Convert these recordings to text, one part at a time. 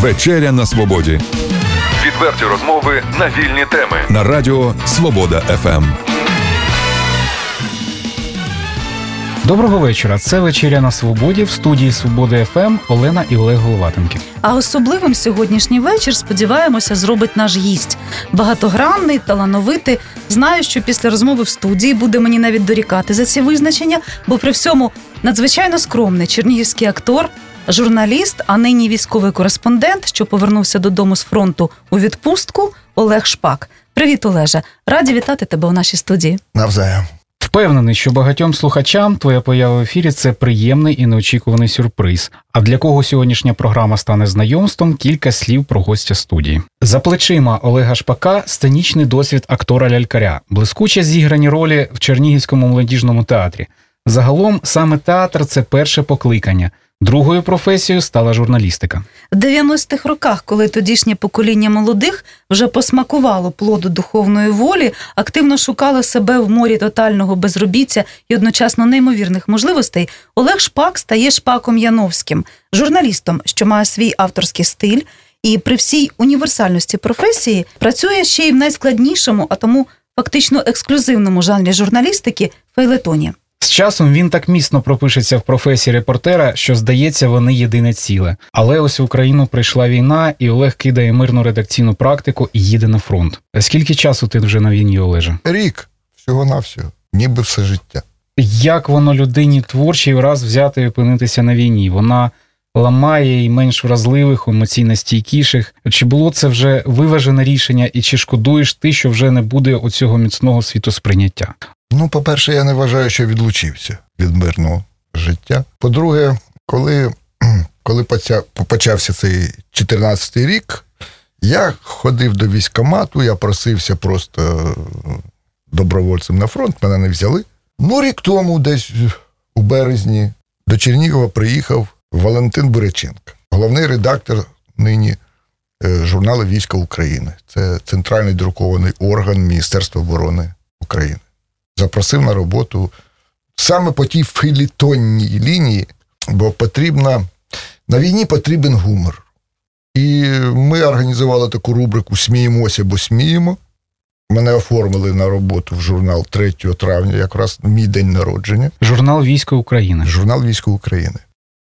Вечеря на свободі Відверті розмови на вільні теми. на радіо Свобода.ФМ. Доброго вечора. Це вечеря на свободі в студії Свободи ФМ Олена і Олег Головатенки. А особливим сьогоднішній вечір, сподіваємося, зробить наш гість. Багатогранний, талановитий. Знаю, що після розмови в студії буде мені навіть дорікати за ці визначення, бо при всьому надзвичайно скромний чернігівський актор, журналіст, а нині військовий кореспондент, що повернувся додому з фронту у відпустку Олег Шпак. Привіт, Олеже! Раді вітати тебе у нашій студії. Навзаєм. Впевнений, що багатьом слухачам твоя поява в ефірі це приємний і неочікуваний сюрприз. А для кого сьогоднішня програма стане знайомством, кілька слів про гостя студії. За плечима Олега Шпака сценічний досвід актора лялькаря, блискуче зіграні ролі в Чернігівському молодіжному театрі. Загалом саме театр це перше покликання. Другою професією стала журналістика. В 90-х роках, коли тодішнє покоління молодих вже посмакувало плоду духовної волі, активно шукало себе в морі тотального безробіття і одночасно неймовірних можливостей, Олег Шпак стає Шпаком Яновським, журналістом, що має свій авторський стиль, і при всій універсальності професії працює ще й в найскладнішому, а тому фактично ексклюзивному жанрі журналістики фейлетоні. З часом він так міцно пропишеться в професії репортера, що здається, вони єдине ціле. Але ось в Україну прийшла війна, і Олег кидає мирну редакційну практику і їде на фронт. Скільки часу ти вже на війні, Олеже? Рік всього-навсього, ніби все життя. Як воно людині творчій раз взяти і опинитися на війні? Вона ламає і менш вразливих, емоційно стійкіших. Чи було це вже виважене рішення, і чи шкодуєш ти, що вже не буде оцього міцного світосприйняття? Ну, по-перше, я не вважаю, що відлучився від мирного життя. По-друге, коли, коли почався цей 14-й рік, я ходив до військкомату, я просився просто е, добровольцем на фронт, мене не взяли. Ну, рік тому, десь у березні, до Чернігова приїхав Валентин Буряченко, головний редактор нині е, журналу Війська України. Це центральний друкований орган Міністерства оборони України. Запросив на роботу саме по тій філітонній лінії, бо потрібна на війні потрібен гумор. І ми організували таку рубрику Сміємося, бо сміємо. Мене оформили на роботу в журнал 3 травня, якраз мій день народження Журнал Військо України. журнал Військо України.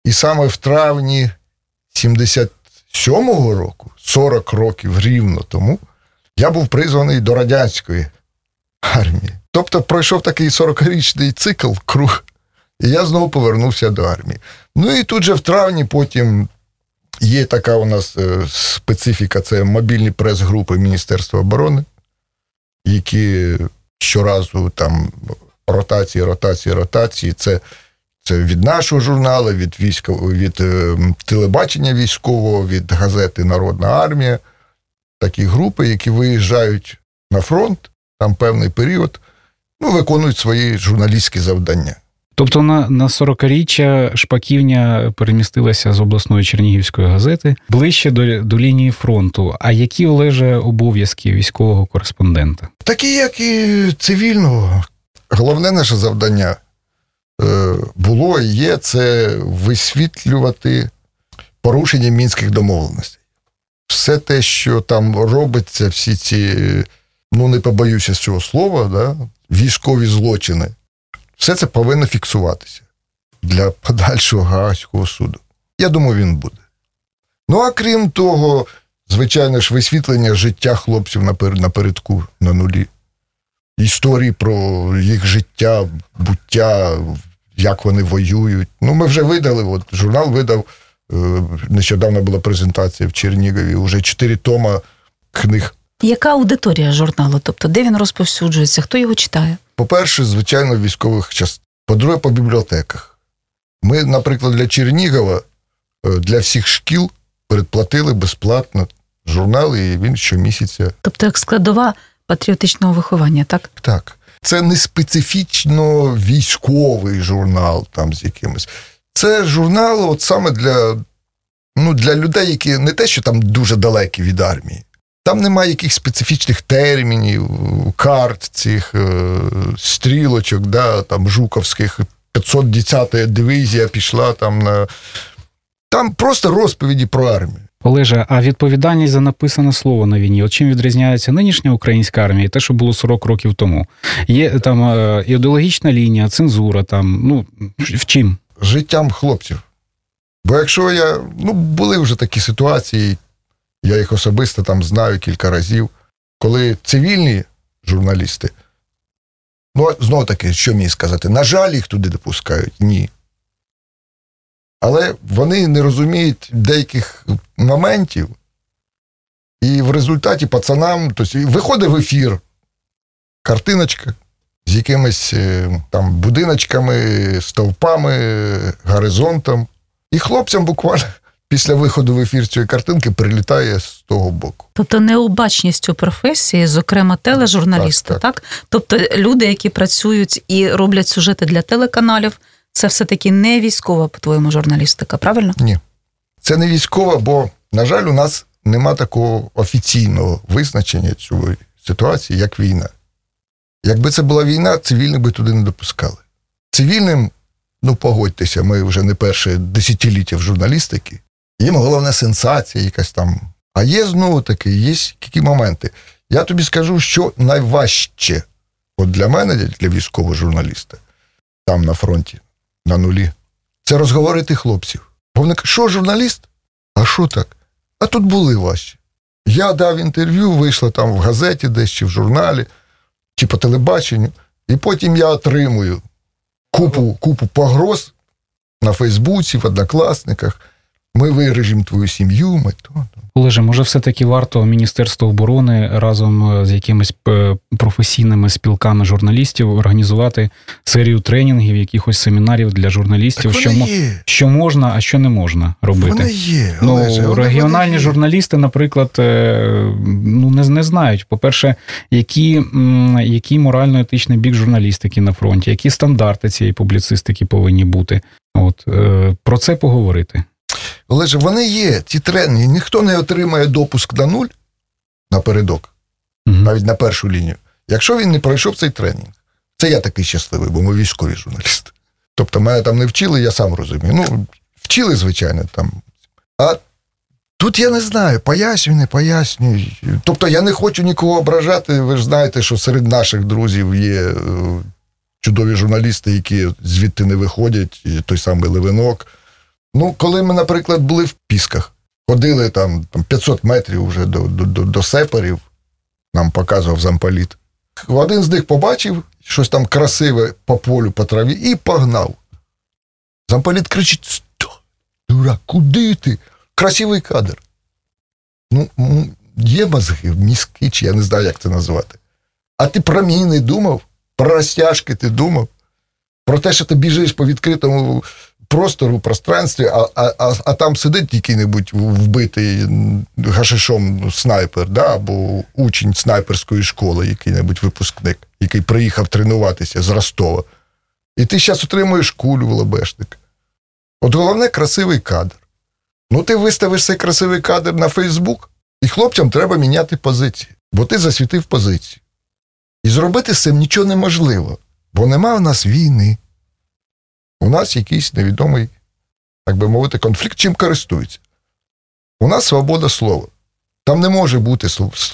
І саме в травні 77-го року, 40 років рівно тому, я був призваний до радянської армії. Тобто пройшов такий 40-річний цикл, круг, і я знову повернувся до армії. Ну і тут же в травні потім є така у нас е, специфіка, це мобільні прес-групи Міністерства оборони, які щоразу там ротації, ротації, ротації. Це це від нашого журналу, від війська, від е, телебачення військового, від газети Народна армія. Такі групи, які виїжджають на фронт, там певний період, ну, виконують свої журналістські завдання. Тобто на, на 40-річчя Шпаківня перемістилася з обласної Чернігівської газети ближче до, до лінії фронту. А які Олеже обов'язки військового кореспондента? Такі, як і цивільного. Головне наше завдання е, було і є це висвітлювати порушення мінських домовленостей. Все те, що там робиться, всі ці, ну не побоюся цього слова, да, військові злочини, все це повинно фіксуватися для подальшого Гаазького суду. Я думаю, він буде. Ну а крім того, звичайно ж, висвітлення життя хлопців напередку на нулі. Історії про їх життя, буття, як вони воюють. Ну, ми вже видали, от журнал видав. е, Нещодавно була презентація в Чернігові, уже чотири тома книг. Яка аудиторія журналу? Тобто, де він розповсюджується? Хто його читає? По-перше, звичайно, в військових частинах. По-друге, по бібліотеках. Ми, наприклад, для Чернігова, е, для всіх шкіл передплатили безплатно журнал, і він щомісяця. Тобто, як складова патріотичного виховання, так? Так. Це не специфічно військовий журнал там з якимось. Це журнал, от саме для, ну, для людей, які не те, що там дуже далекі від армії. Там немає якихось специфічних термінів, карт цих е, стрілочок, да, там жуковських 510 дивізія пішла там на. Там просто розповіді про армію. Олеже, а відповідальність за написане слово на війні, от чим відрізняється нинішня українська армія і те, що було 40 років тому? Є там е, ідеологічна лінія, цензура, там ну в чим? Життям хлопців. Бо якщо я. Ну, були вже такі ситуації, я їх особисто там знаю кілька разів, коли цивільні журналісти, ну, знову таки, що мені сказати, на жаль, їх туди допускають? Ні. Але вони не розуміють деяких моментів, і в результаті пацанам тобто, виходить в ефір картиночка з якимись е, там будиночками, стовпами, горизонтом. І хлопцям буквально після виходу в ефір цієї картинки прилітає з того боку. Тобто необачність у професії, зокрема тележурналісти, так, Так, так? Тобто люди, які працюють і роблять сюжети для телеканалів, це все-таки не військова, по-твоєму, журналістика, правильно? Ні. Це не військова, бо, на жаль, у нас нема такого офіційного визначення цієї ситуації, як війна. Якби це була війна, цивільних би туди не допускали. Цивільним, ну погодьтеся, ми вже не перше десятиліття в журналістики. Їм головне сенсація, якась там. А є знову таки, є які моменти. Я тобі скажу, що найважче от для мене, для військового журналіста, там на фронті, на нулі, це розговорити хлопців. Бо вони кажуть, що журналіст? А що так? А тут були важчі. Я дав інтерв'ю, вийшло там в газеті, десь чи в журналі, чи по телебаченню, і потім я отримую купу, купу погроз на Фейсбуці, в однокласниках. Ми вирежемо твою сім'ю, ми то. Олеже, може, все-таки варто Міністерство оборони разом е, з якимись е, професійними спілками журналістів організувати серію тренінгів, якихось семінарів для журналістів, що, є. що можна, а що не можна робити. Вони є. Ну, вони- регіональні вони є. журналісти, наприклад, е, ну не, не знають, по-перше, які, який морально-етичний бік журналістики на фронті, які стандарти цієї публіцистики повинні бути. От про це поговорити. Олеже, вони є, ці тренінги. Ніхто не отримає допуск на нуль напередок, Мгм. навіть на першу лінію, якщо він не пройшов цей тренінг. Це я такий щасливий, бо ми військові журналісти. Тобто мене там не вчили, я сам розумію. Ну, вчили, звичайно, там. А тут я не знаю, пояснюю, не пояснюю. Тобто я не хочу нікого ображати. Ви ж знаєте, що серед наших друзів є е, чудові журналісти, які звідти не виходять, і той самий Левинок. Ну, коли ми, наприклад, були в Пісках, ходили там, там 500 метрів вже до, до, до, сеперів, нам показував замполіт. Один з них побачив щось там красиве по полю, по траві, і погнав. Замполіт кричить: Сто, дурак, куди ти? Красивий кадр. Ну, є мозги, мізки, чи я не знаю, як це назвати. А ти про міни думав, про розтяжки ти думав, про те, що ти біжиш по відкритому простору, пространстві, а, а, а, там сидить який-небудь вбитий гашишом снайпер, да, або учень снайперської школи, який-небудь випускник, який приїхав тренуватися з Ростова. І ти зараз отримуєш кулю в лобешник. От головне красивий кадр. Ну, ти виставиш цей красивий кадр на Фейсбук, і хлопцям треба міняти позиції, бо ти засвітив позицію. І зробити з цим нічого неможливо, бо нема в нас війни. У нас якийсь невідомий, так би мовити, конфлікт, чим користується. У нас свобода слова. Там не може бути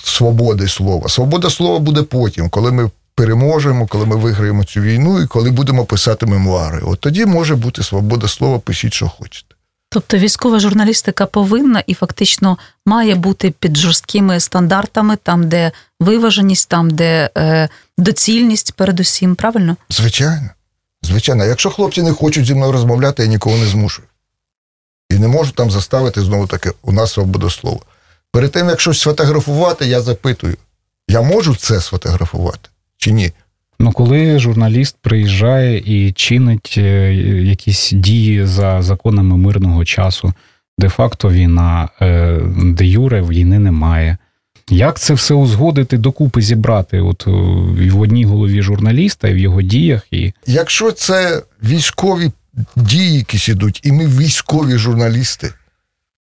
свободи слова. Свобода слова буде потім, коли ми переможемо, коли ми виграємо цю війну і коли будемо писати мемуари. От тоді може бути свобода слова, пишіть, що хочете. Тобто військова журналістика повинна і фактично має бути під жорсткими стандартами, там, де виваженість, там, де е, доцільність передусім, правильно? Звичайно. Звичайно, якщо хлопці не хочуть зі мною розмовляти, я нікого не змушую. І не можу там заставити знову таки, у нас свобода слова. Перед тим, як щось сфотографувати, я запитую: я можу це сфотографувати чи ні? Ну, коли журналіст приїжджає і чинить е, якісь дії за законами мирного часу, де-факто війна, е, де юре війни немає. Як це все узгодити докупи зібрати? От е, і в одній голові журналіста, і в його діях, і Якщо це військові дії, якісь ідуть, і ми військові журналісти,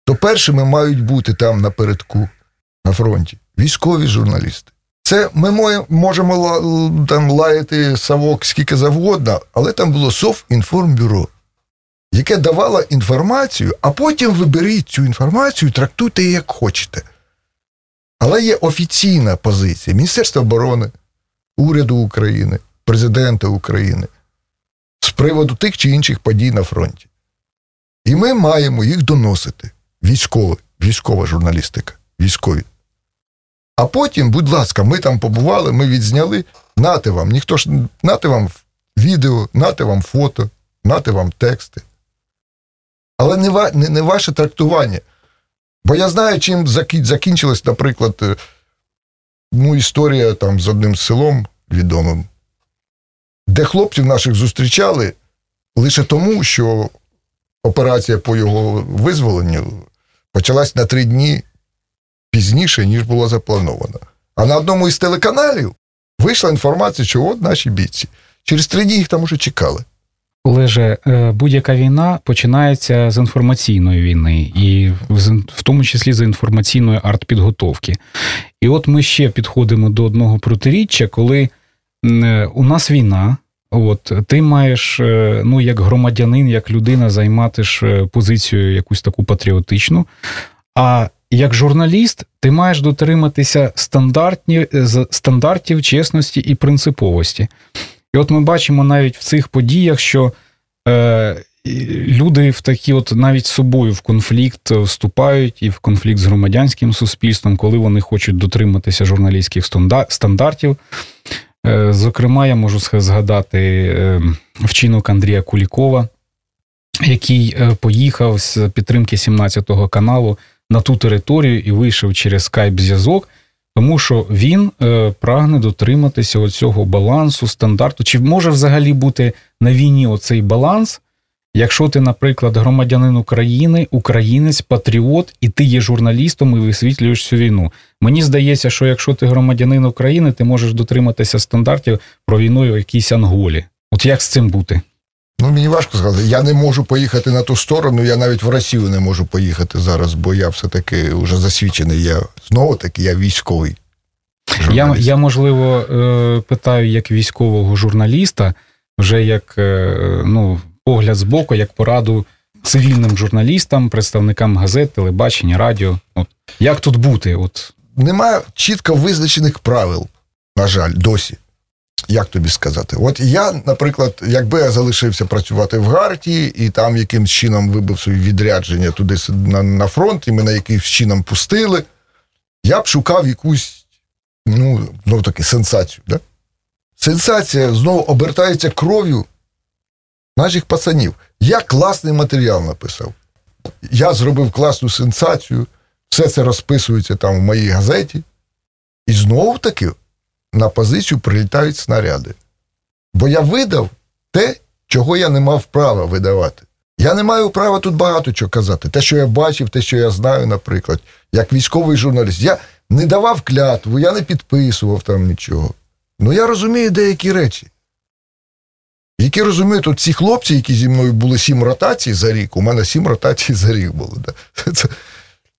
то першими мають бути там напередку, на фронті. Військові журналісти. Це ми можемо там лаяти совок скільки завгодно, але там було Совінформбюро. яке давало інформацію, а потім виберіть цю інформацію, трактуйте її як хочете. Але є офіційна позиція Міністерства оборони, уряду України, президента України з приводу тих чи інших подій на фронті. І ми маємо їх доносити. Військові, військова журналістика, військові. А потім, будь ласка, ми там побували, ми відзняли. Нате вам, ніхто ж нате вам відео, нате вам фото, нате вам тексти. Але не, не, не ваше трактування. Бо я знаю, чим закінчилась, наприклад, е, ну, історія там з одним селом відомим, де хлопців наших зустрічали лише тому, що операція по його визволенню почалась на три дні пізніше, ніж було заплановано. А на одному із телеканалів вийшла інформація, що от наші бійці. Через три дні їх там уже чекали. Олеже, е, будь-яка війна починається з інформаційної війни, і в тому числі з інформаційної артпідготовки. І от ми ще підходимо до одного протиріччя, коли е, у нас війна. От ти маєш, е, ну як громадянин, як людина, займати ж е, позицію якусь таку патріотичну. А як журналіст, ти маєш дотриматися стандартів чесності і принциповості. І от ми бачимо навіть в цих подіях, що е, люди в такі, от навіть з собою в конфлікт вступають і в конфлікт з громадянським суспільством, коли вони хочуть дотриматися журналістських стандартів. Е, зокрема, я можу згадати е, вчинок Андрія Кулікова, який е, поїхав з підтримки 17-го каналу на ту територію і вийшов через скайп-зв'язок. Тому що він е, прагне дотриматися оцього балансу, стандарту. Чи може взагалі бути на війні оцей баланс, якщо ти, наприклад, громадянин України, українець, патріот, і ти є журналістом і висвітлюєш цю війну? Мені здається, що якщо ти громадянин України, ти можеш дотриматися стандартів про війну в якійсь Анголі. От як з цим бути? Ну, мені важко сказати. Я не можу поїхати на ту сторону, я навіть в Росію не можу поїхати зараз, бо я все-таки вже засвідчений. Я знову таки я військовий. Я, журналіст. я можливо, е, питаю як військового журналіста, вже як е, ну, погляд з боку, як пораду цивільним журналістам, представникам газет, телебачення, радіо. От як тут бути? От Немає чітко визначених правил, на жаль, досі. Як тобі сказати? От я, наприклад, якби я залишився працювати в Гартії і там якимсь чином вибив свої відрядження туди на, на фронт, і мене якимсь чином пустили, я б шукав якусь, ну, знову таки, сенсацію. Да? Сенсація знову обертається кров'ю наших пацанів. Я класний матеріал написав. Я зробив класну сенсацію, все це розписується там в моїй газеті. І знову таки на позицію прилітають снаряди. Бо я видав те, чого я не мав права видавати. Я не маю права тут багато чого казати. Те, що я бачив, те, що я знаю, наприклад, як військовий журналіст. Я не давав клятву, я не підписував там нічого. Ну я розумію деякі речі. Які розуміють, от ці хлопці, які зі мною були сім ротацій за рік, у мене сім ротацій за рік було. Да? Це,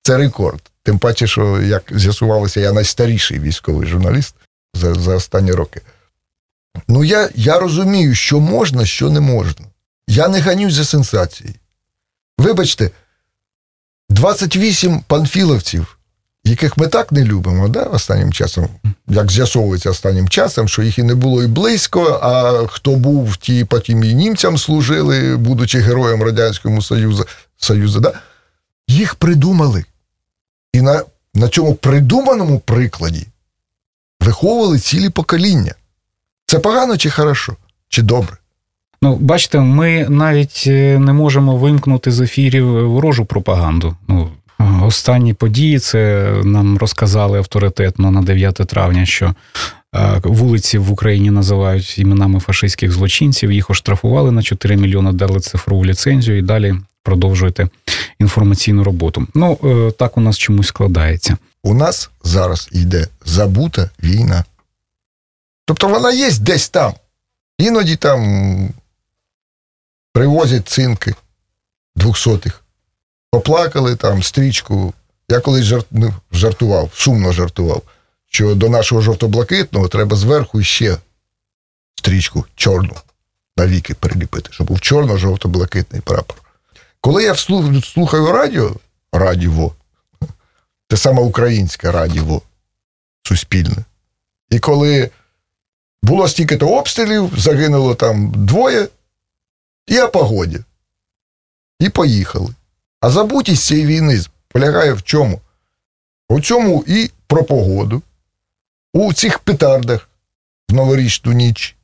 це рекорд. Тим паче, що як з'ясувалося, я найстаріший військовий журналіст за, за останні роки. Ну, я, я розумію, що можна, що не можна. Я не ганюсь за сенсації. Вибачте, 28 панфіловців, яких ми так не любимо, да, останнім часом, як з'ясовується останнім часом, що їх і не було і близько, а хто був, ті потім і німцям служили, будучи героєм Радянського Союзу, Союзу да? їх придумали. І на, на цьому придуманому прикладі виховували цілі покоління. Це погано чи хорошо, чи добре? ну бачите, ми навіть е, не можемо вимкнути з ефірів ворожу пропаганду. Ну останні події це нам розказали авторитетно на 9 травня, що е, вулиці в Україні називають іменами фашистських злочинців. Їх оштрафували на 4 мільйони, дали цифрову ліцензію і далі продовжуєте інформаційну роботу. Ну е, так у нас чомусь складається. У нас зараз йде забута війна. Тобто вона є десь там. Іноді там привозять цинки двохсотих. Поплакали там стрічку. Я колись жарт, ну, жартував, сумно жартував, що до нашого жовто-блакитного треба зверху ще стрічку чорну навіки приліпити, щоб був чорно-жовто-блакитний прапор. Коли я слухаю радіо, радіо, те саме українське радіо, суспільне. І коли було стільки-то обстрілів, загинуло там двоє, і о погоді. І поїхали. А забутість цієї війни полягає в чому? У цьому і про погоду, у цих петардах в новорічну ніч,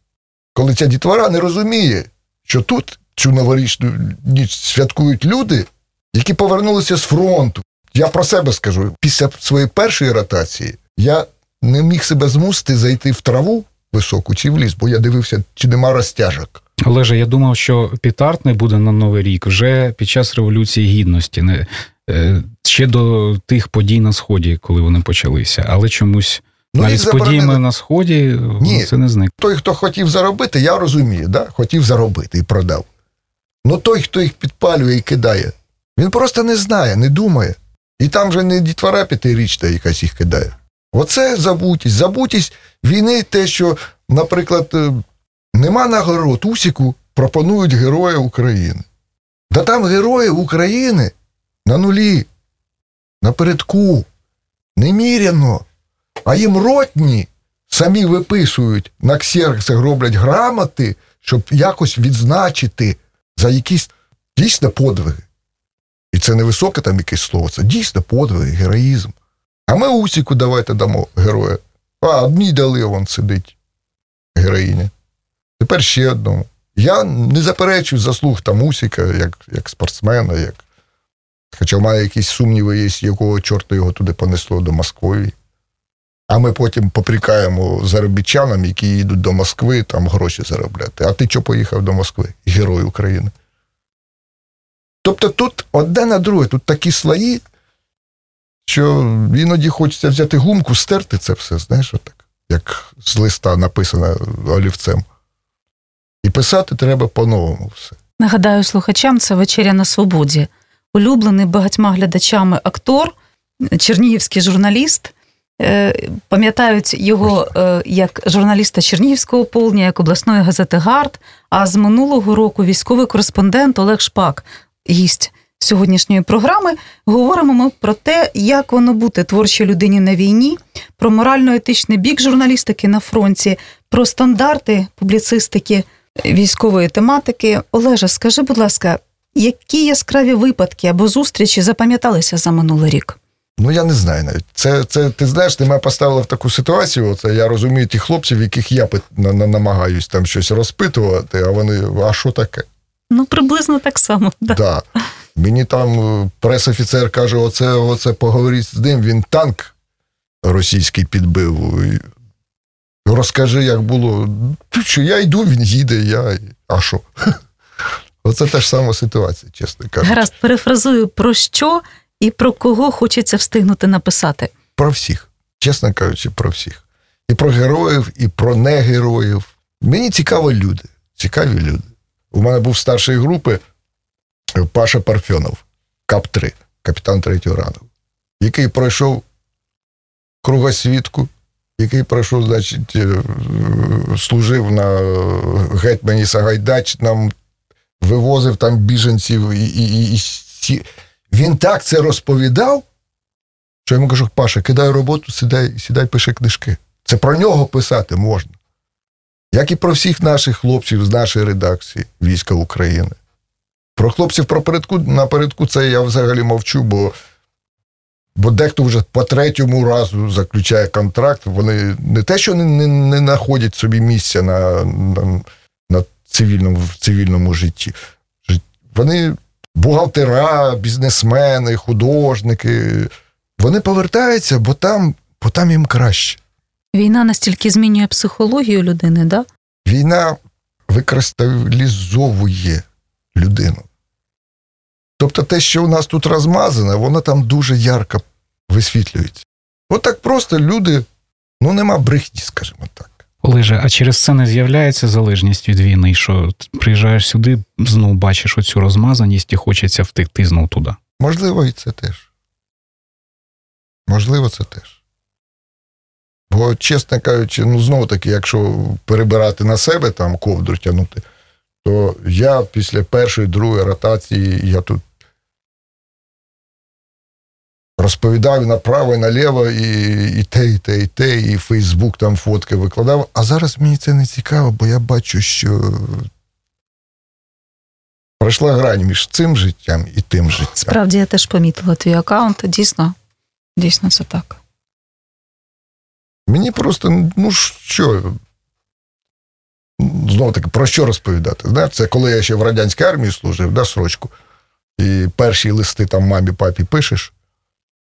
коли ця дітвора не розуміє, що тут цю новорічну ніч святкують люди, які повернулися з фронту. Я про себе скажу. Після своєї першої ротації я не міг себе змусити зайти в траву високу чи в ліс, бо я дивився, чи нема розтяжок. Олеже, я думав, що пітард не буде на Новий рік вже під час Революції Гідності, не, е, ще до тих подій на Сході, коли вони почалися. Але чомусь Ну, навіть з подіями на Сході Ні. це не зник. Той, хто хотів заробити, я розумію, да? хотів заробити і продав. Ну той, хто їх підпалює і кидає, він просто не знає, не думає. І там же не дітвора п'ятирічна якась їх кидає. Оце забутість. Забутість війни, те, що, наприклад, е, нема нагород Усіку, пропонують героя України. Да там герої України на нулі, напередку, неміряно. А їм ротні самі виписують на ксерксах роблять грамоти, щоб якось відзначити за якісь дійсно подвиги. Це не високе там якесь слово, це дійсно подвиги, героїзм. А ми Усіку давайте дамо героя. А, одній дали, вон сидить героїня. Тепер ще одному. Я не заперечую заслуг там Усіка, як, як спортсмена, як... хоча має якісь сумніви, є, якого чорта його туди понесло до Москви. А ми потім попрікаємо заробітчанам, які їдуть до Москви, там гроші заробляти. А ти чого поїхав до Москви? Герой України. Тобто тут одне на друге, тут такі слої, що іноді хочеться взяти гумку, стерти це все, знаєш, отак, як з листа написано олівцем. І писати треба по-новому все. Нагадаю слухачам, це вечеря на свободі. Улюблений багатьма глядачами актор, чернігівський журналіст. Е, Пам'ятають його е, як журналіста Чернігівського полдня, як обласної газети Гард. А з минулого року військовий кореспондент Олег Шпак, гість сьогоднішньої програми. Говоримо ми про те, як воно бути творчій людині на війні, про морально-етичний бік журналістики на фронті, про стандарти публіцистики військової тематики. Олеже, скажи, будь ласка, які яскраві випадки або зустрічі запам'яталися за минулий рік? Ну, я не знаю навіть. Це, це ти знаєш, ти мене поставила в таку ситуацію. Оце я розумію тих хлопців, яких я намагаюсь там щось розпитувати, а вони, а що таке? Ну, приблизно так само. Да. Да. Мені там е, прес-офіцер каже: оце, оце поговоріть з ним, він танк російський підбив. Розкажи, як було. Що, я йду, він їде, я. А що? Оце та ж сама ситуація, чесно кажучи. Гаразд, перефразую, про що і про кого хочеться встигнути написати. Про всіх. Чесно кажучи, про всіх. І про героїв, і про негероїв. Мені цікаві люди. Цікаві люди. У мене був старшої групи е, Паша Парфьонов, КАП-3, капітан третього рангу, який пройшов кругосвітку, який пройшов, значить, е, служив на е, гетьмані Сагайдач, нам вивозив там біженців і, і, і він так це розповідав, що я йому кажу, Паша, кидай роботу, сідай, сідай, пиши книжки. Це про нього писати можна. Як і про всіх наших хлопців з нашої редакції Війська України. Про хлопців про передку, напередку це я взагалі мовчу, бо, бо дехто вже по третьому разу заключає контракт. Вони не те, що не, не, не знаходять собі місця на, на, на цивільному, в цивільному житті. Вони бухгалтера, бізнесмени, художники. Вони повертаються, бо там, бо там їм краще. Війна настільки змінює психологію людини, да? Війна викристалізовує людину. Тобто те, що у нас тут розмазане, воно там дуже ярко висвітлюється. От так просто люди, ну нема брехні, скажімо так. Олеже, а через це не з'являється залежність від війни, що приїжджаєш сюди, знов бачиш оцю розмазаність і хочеться втекти знов туди. Можливо, і це теж. Можливо, це теж. Бо, чесно кажучи, ну знову таки, якщо перебирати на себе там ковдру тягнути, то я після першої, другої ротації я тут розповідав направо і наліво, і і те, і те, і те, і Фейсбук там фотки викладав. А зараз мені це не цікаво, бо я бачу, що. Пройшла грань між цим життям і тим життям. Справді я теж помітила твій аккаунт. Дійсно, дійсно, це так. Мені просто, ну що, знову таки, про що розповідати? Знаєш, це коли я ще в радянській армії служив, да, срочку, і перші листи там мамі, папі пишеш.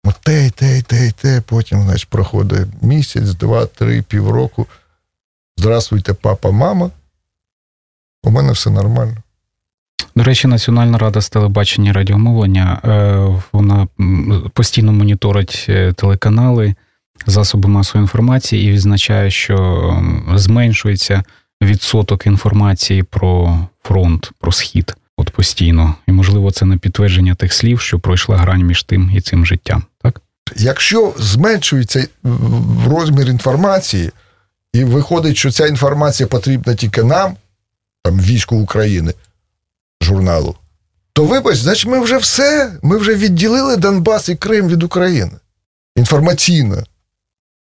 Ну, те, те, те, те, потім, значить, проходить місяць, два, три, півроку. Здравствуйте, папа, мама. У мене все нормально. До речі, Національна рада з телебачення і радіомовлення е, вона постійно моніторить е, телеканали, засоби масової інформації і відзначає, що зменшується відсоток інформації про фронт, про схід. От постійно. І можливо, це на підтвердження тих слів, що пройшла грань між тим і цим життям. Так? Якщо зменшується розмір інформації, і виходить, що ця інформація потрібна тільки нам, там війську України, журналу, то вибач, значить, ми вже все, ми вже відділили Донбас і Крим від України. Інформаційно,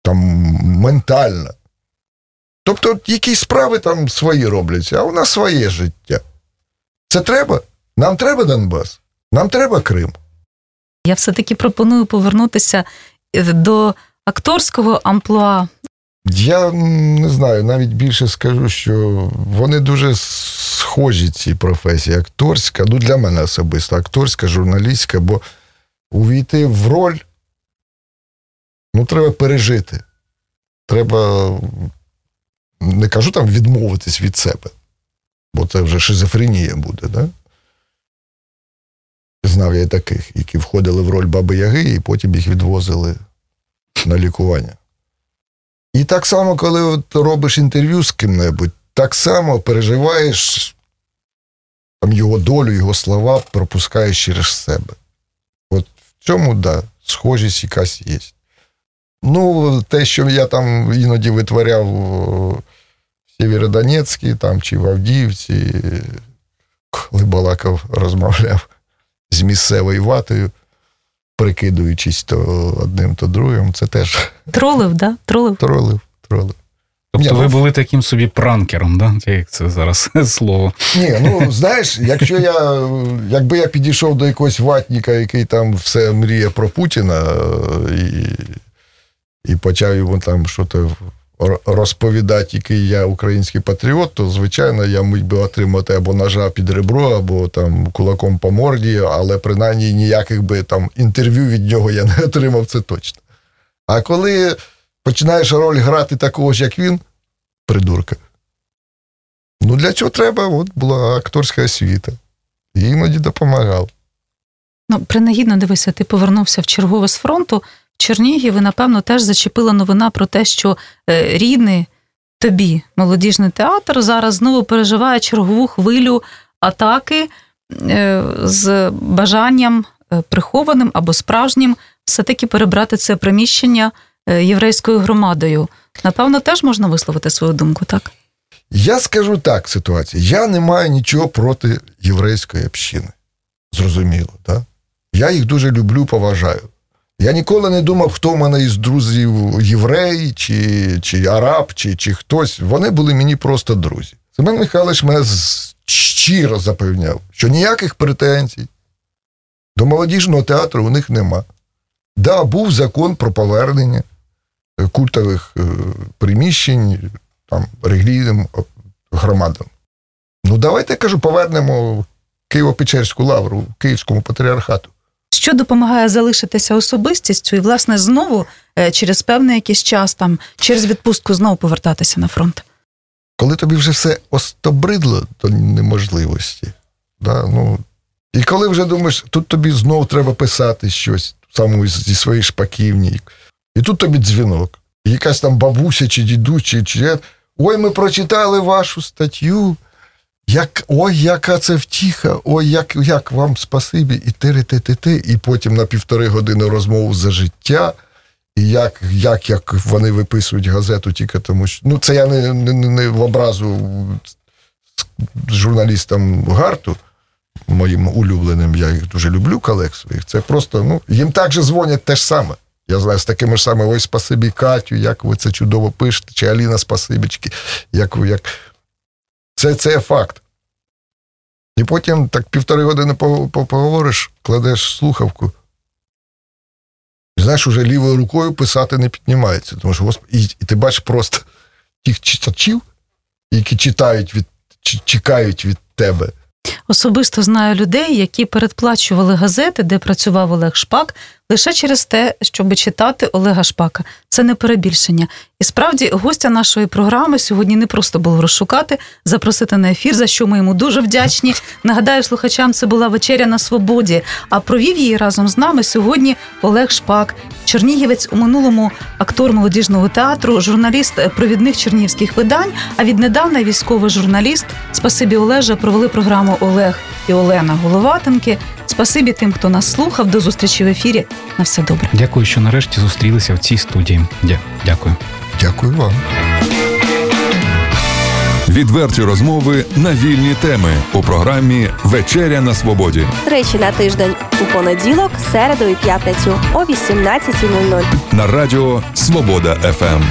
там ментально. Тобто, якісь справи там свої робляться, а у нас своє життя. Це треба? Нам треба Донбас, нам треба Крим. Я все-таки пропоную повернутися е, до акторського амплуа. Я не знаю, навіть більше скажу, що вони дуже схожі ці професії. Акторська, ну для мене особисто, акторська, журналістська, бо увійти в роль ну, треба пережити. Треба, не кажу там відмовитись від себе, бо це вже шизофренія буде, да? Знав я й таких, які входили в роль Баби Яги, і потім їх відвозили на лікування. І так само, коли от робиш інтерв'ю з ким-небудь, так само переживаєш там, його долю, його слова, пропускаєш через себе. От в цьому, да, схожість якась є. Ну, те, що я там іноді витворяв в Сєвєродонецькій там, чи в Авдіївці, коли балакав, розмовляв з місцевою ватою, прикидуючись то одним, то другим, це теж Тролив, да? Тролив. тролив, тролив. Тобто Ні, ви ну, були таким собі пранкером, да? як це зараз слово. Ні, ну знаєш, якщо я якби я підійшов до якогось ватніка, який там все мріє про Путіна, е, і, і почав йому там щось розповідати, який я український патріот, то звичайно я міг би отримати або ножа під ребро, або там кулаком по морді, але принаймні ніяких би там інтерв'ю від нього я не отримав, це точно. А коли починаєш роль грати такого ж, як він, придурка. Ну, для цього треба, от була акторська освіта. І іноді допомагав. Ну, принагідно дивися, ти повернувся в чергове з фронту. Чернігів напевно, теж зачепила новина про те, що е, рідний тобі молодіжний театр зараз знову переживає чергову хвилю атаки е, з бажанням е, прихованим або справжнім все-таки перебрати це приміщення єврейською громадою. Напевно, теж можна висловити свою думку, так? Я скажу так ситуацію. Я не маю нічого проти єврейської общини. Зрозуміло, так? Я їх дуже люблю, поважаю. Я ніколи не думав, хто в мене із друзів єврей, чи, чи араб, чи, чи хтось. Вони були мені просто друзі. Семен Михайлович мене щиро запевняв, що ніяких претензій до молодіжного театру у них нема. Да, був закон про повернення е, культових е, приміщень там релігійним громадам. Ну, давайте я кажу, повернемо Києво-Печерську лавру Київському патріархату. Що допомагає залишитися особистістю і, власне, знову е, через певний якийсь час, там, через відпустку знову повертатися на фронт? Коли тобі вже все остобридло до неможливості, да, ну, і коли вже думаєш, тут тобі знову треба писати щось саму зі своєї шпаківні, і тут тобі дзвінок. Якась там бабуся чи дідусь, чи, чи ой, ми прочитали вашу статтю. Як, ой, яка це втіха, ой, як, як вам спасибі, і тири ти ти ти і потім на півтори години розмову за життя, і як, як, як вони виписують газету тільки тому, що ну це я не, не, не в образу журналістам гарту. моїм улюбленим, я їх дуже люблю, колег своїх. Це просто, ну, їм також дзвонять те ж саме. Я знаю, з такими ж самими, ой, спасибі, Катю, як ви це чудово пишете, чи Аліна спасибічки, як ви, як. Це, це факт. І потім так півтори години по- по- поговориш, кладеш слухавку. Знаєш, уже лівою рукою писати не піднімається. Тому що Господи, і, і ти бачиш просто тих читачів, які читають від, чекають від тебе. Особисто знаю людей, які передплачували газети, де працював Олег Шпак, лише через те, щоб читати Олега Шпака. Це не перебільшення. І справді гостя нашої програми сьогодні не просто було розшукати, запросити на ефір, за що ми йому дуже вдячні. Нагадаю, слухачам це була вечеря на свободі. А провів її разом з нами сьогодні Олег Шпак, чернігівець у минулому актор молодіжного театру, журналіст провідних чернігівських видань. А віднедавна військовий журналіст. Спасибі Олеже провели програму Олег і Олена Головатенки. Спасибі тим, хто нас слухав. До зустрічі в ефірі. На все добре. Дякую, що нарешті зустрілися в цій студії. Дя- Дякую. Дякую вам. Відверті розмови на вільні теми у програмі Вечеря на свободі. Тричі на тиждень у понеділок, середу і п'ятницю о 18.00. на радіо Свобода ФМ.